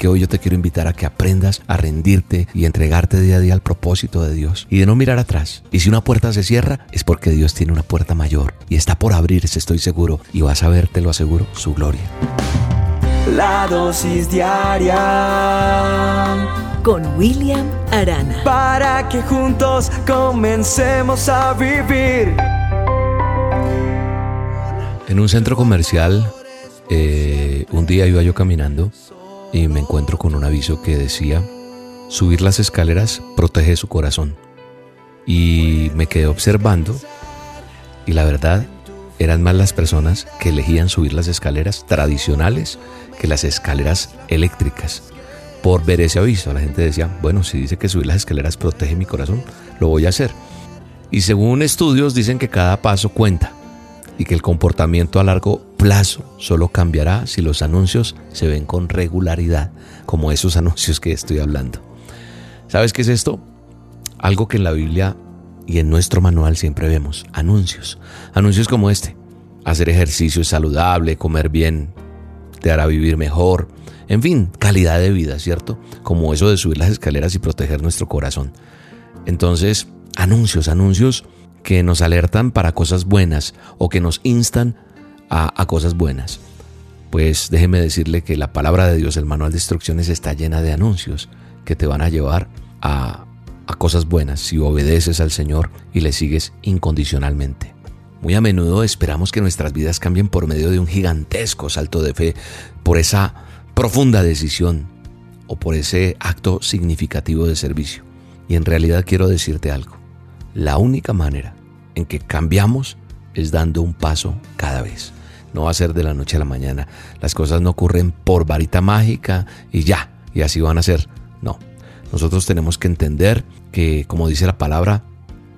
que hoy yo te quiero invitar a que aprendas a rendirte y entregarte día a día al propósito de Dios y de no mirar atrás. Y si una puerta se cierra, es porque Dios tiene una puerta mayor y está por abrirse, estoy seguro, y vas a ver, te lo aseguro, su gloria. La dosis diaria con William Arana. Para que juntos comencemos a vivir. En un centro comercial, eh, un día iba yo caminando y me encuentro con un aviso que decía, subir las escaleras protege su corazón. Y me quedé observando y la verdad eran más las personas que elegían subir las escaleras tradicionales que las escaleras eléctricas. Por ver ese aviso, la gente decía, bueno, si dice que subir las escaleras protege mi corazón, lo voy a hacer. Y según estudios dicen que cada paso cuenta y que el comportamiento a largo plazo solo cambiará si los anuncios se ven con regularidad, como esos anuncios que estoy hablando. ¿Sabes qué es esto? Algo que en la Biblia y en nuestro manual siempre vemos, anuncios. Anuncios como este. Hacer ejercicio es saludable, comer bien te hará vivir mejor, en fin, calidad de vida, ¿cierto? Como eso de subir las escaleras y proteger nuestro corazón. Entonces, anuncios, anuncios que nos alertan para cosas buenas o que nos instan a, cosas buenas. Pues déjeme decirle que la palabra de Dios, el manual de instrucciones, está llena de anuncios que te van a llevar a, a cosas buenas si obedeces al Señor y le sigues incondicionalmente. Muy a menudo esperamos que nuestras vidas cambien por medio de un gigantesco salto de fe, por esa profunda decisión o por ese acto significativo de servicio. Y en realidad quiero decirte algo. La única manera en que cambiamos es dando un paso cada vez. No va a ser de la noche a la mañana. Las cosas no ocurren por varita mágica y ya, y así van a ser. No. Nosotros tenemos que entender que, como dice la palabra,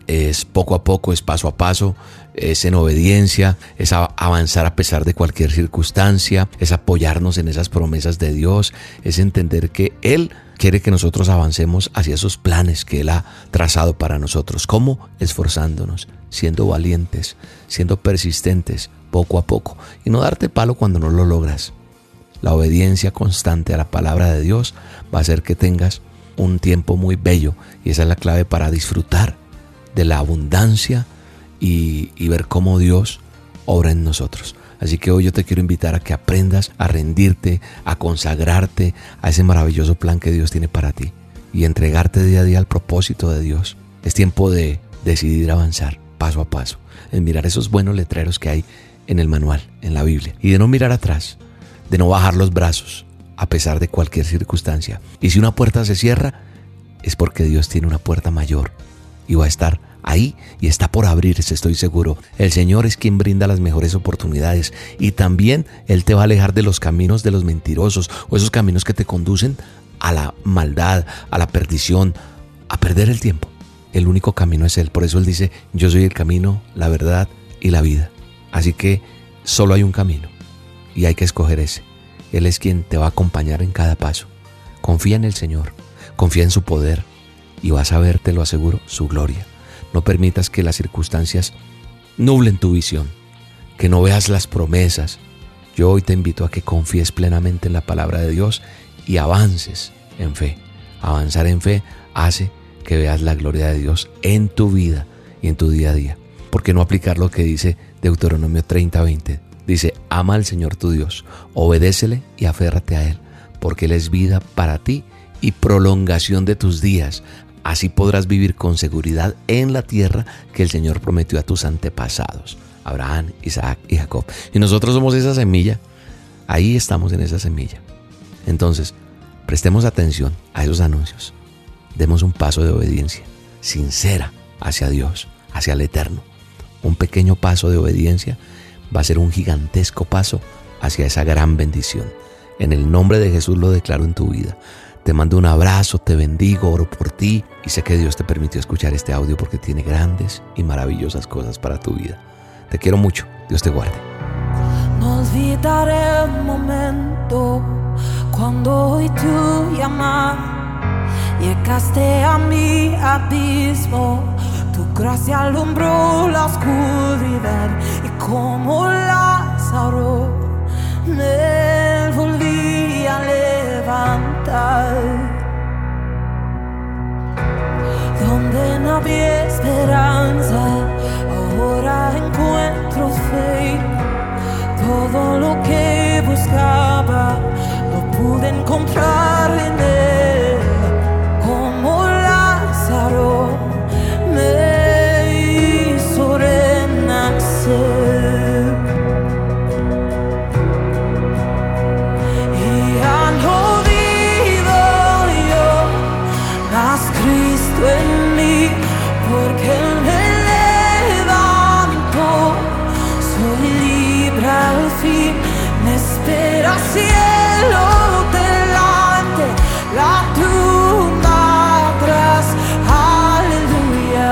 es poco a poco, es paso a paso, es en obediencia, es avanzar a pesar de cualquier circunstancia, es apoyarnos en esas promesas de Dios, es entender que Él quiere que nosotros avancemos hacia esos planes que Él ha trazado para nosotros. ¿Cómo? Esforzándonos, siendo valientes, siendo persistentes, poco a poco, y no darte palo cuando no lo logras. La obediencia constante a la palabra de Dios va a hacer que tengas un tiempo muy bello y esa es la clave para disfrutar de la abundancia y, ver cómo Dios obra en nosotros. Así que hoy yo te quiero invitar a que aprendas a rendirte, a consagrarte a ese maravilloso plan que Dios tiene para ti y entregarte día a día al propósito de Dios. Es tiempo de decidir avanzar paso a paso, en mirar esos buenos letreros que hay en el manual, en la Biblia, y de no mirar atrás, de no bajar los brazos a pesar de cualquier circunstancia. Y si una puerta se cierra, es porque Dios tiene una puerta mayor y va a estar ahí y está por abrirse, estoy seguro. El Señor es quien brinda las mejores oportunidades y también Él te va a alejar de los caminos de los mentirosos o esos caminos que te conducen a la maldad, a la perdición, a perder el tiempo. El único camino es Él. Por eso Él dice, yo soy el camino, la verdad y la vida. Así que solo hay un camino y hay que escoger ese. Él es quien te va a acompañar en cada paso. Confía en el Señor, confía en su poder y vas a ver, te lo aseguro, su gloria. No permitas que las circunstancias nublen tu visión, que no veas las promesas. Yo hoy te invito a que confíes plenamente en la palabra de Dios y avances en fe. Avanzar en fe hace que veas la gloria de Dios en tu vida y en tu día a día. ¿Por qué no aplicar lo que dice Deuteronomio 30:20? Dice, ama al Señor tu Dios, obedécele y aférrate a Él, porque Él es vida para ti y prolongación de tus días. Así podrás vivir con seguridad en la tierra que el Señor prometió a tus antepasados, Abraham, Isaac y Jacob. Y nosotros somos esa semilla. Ahí estamos en esa semilla. Entonces, prestemos atención a esos anuncios. Demos un paso de obediencia sincera hacia Dios, hacia el Eterno. Un pequeño paso de obediencia va a ser un gigantesco paso hacia esa gran bendición. En el nombre de Jesús lo declaro en tu vida. Te mando un abrazo, te bendigo, oro por ti y sé que Dios te permitió escuchar este audio porque tiene grandes y maravillosas cosas para tu vida. Te quiero mucho, Dios te guarde. No olvidaré un momento cuando hoy tú llamas, llegaste a mi abismo, tu gracia alumbró la oscuridad y como Lázaro me en mí, porque me levantó, soy libre al fin, me espera cielo delante, la tumba atrás, aleluya,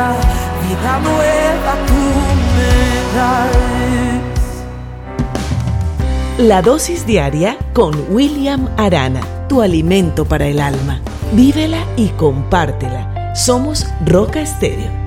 vida nueva tú me das. La dosis diaria con William Arana, tu alimento para el alma. Vívela y compártela. Somos Roca Estéreo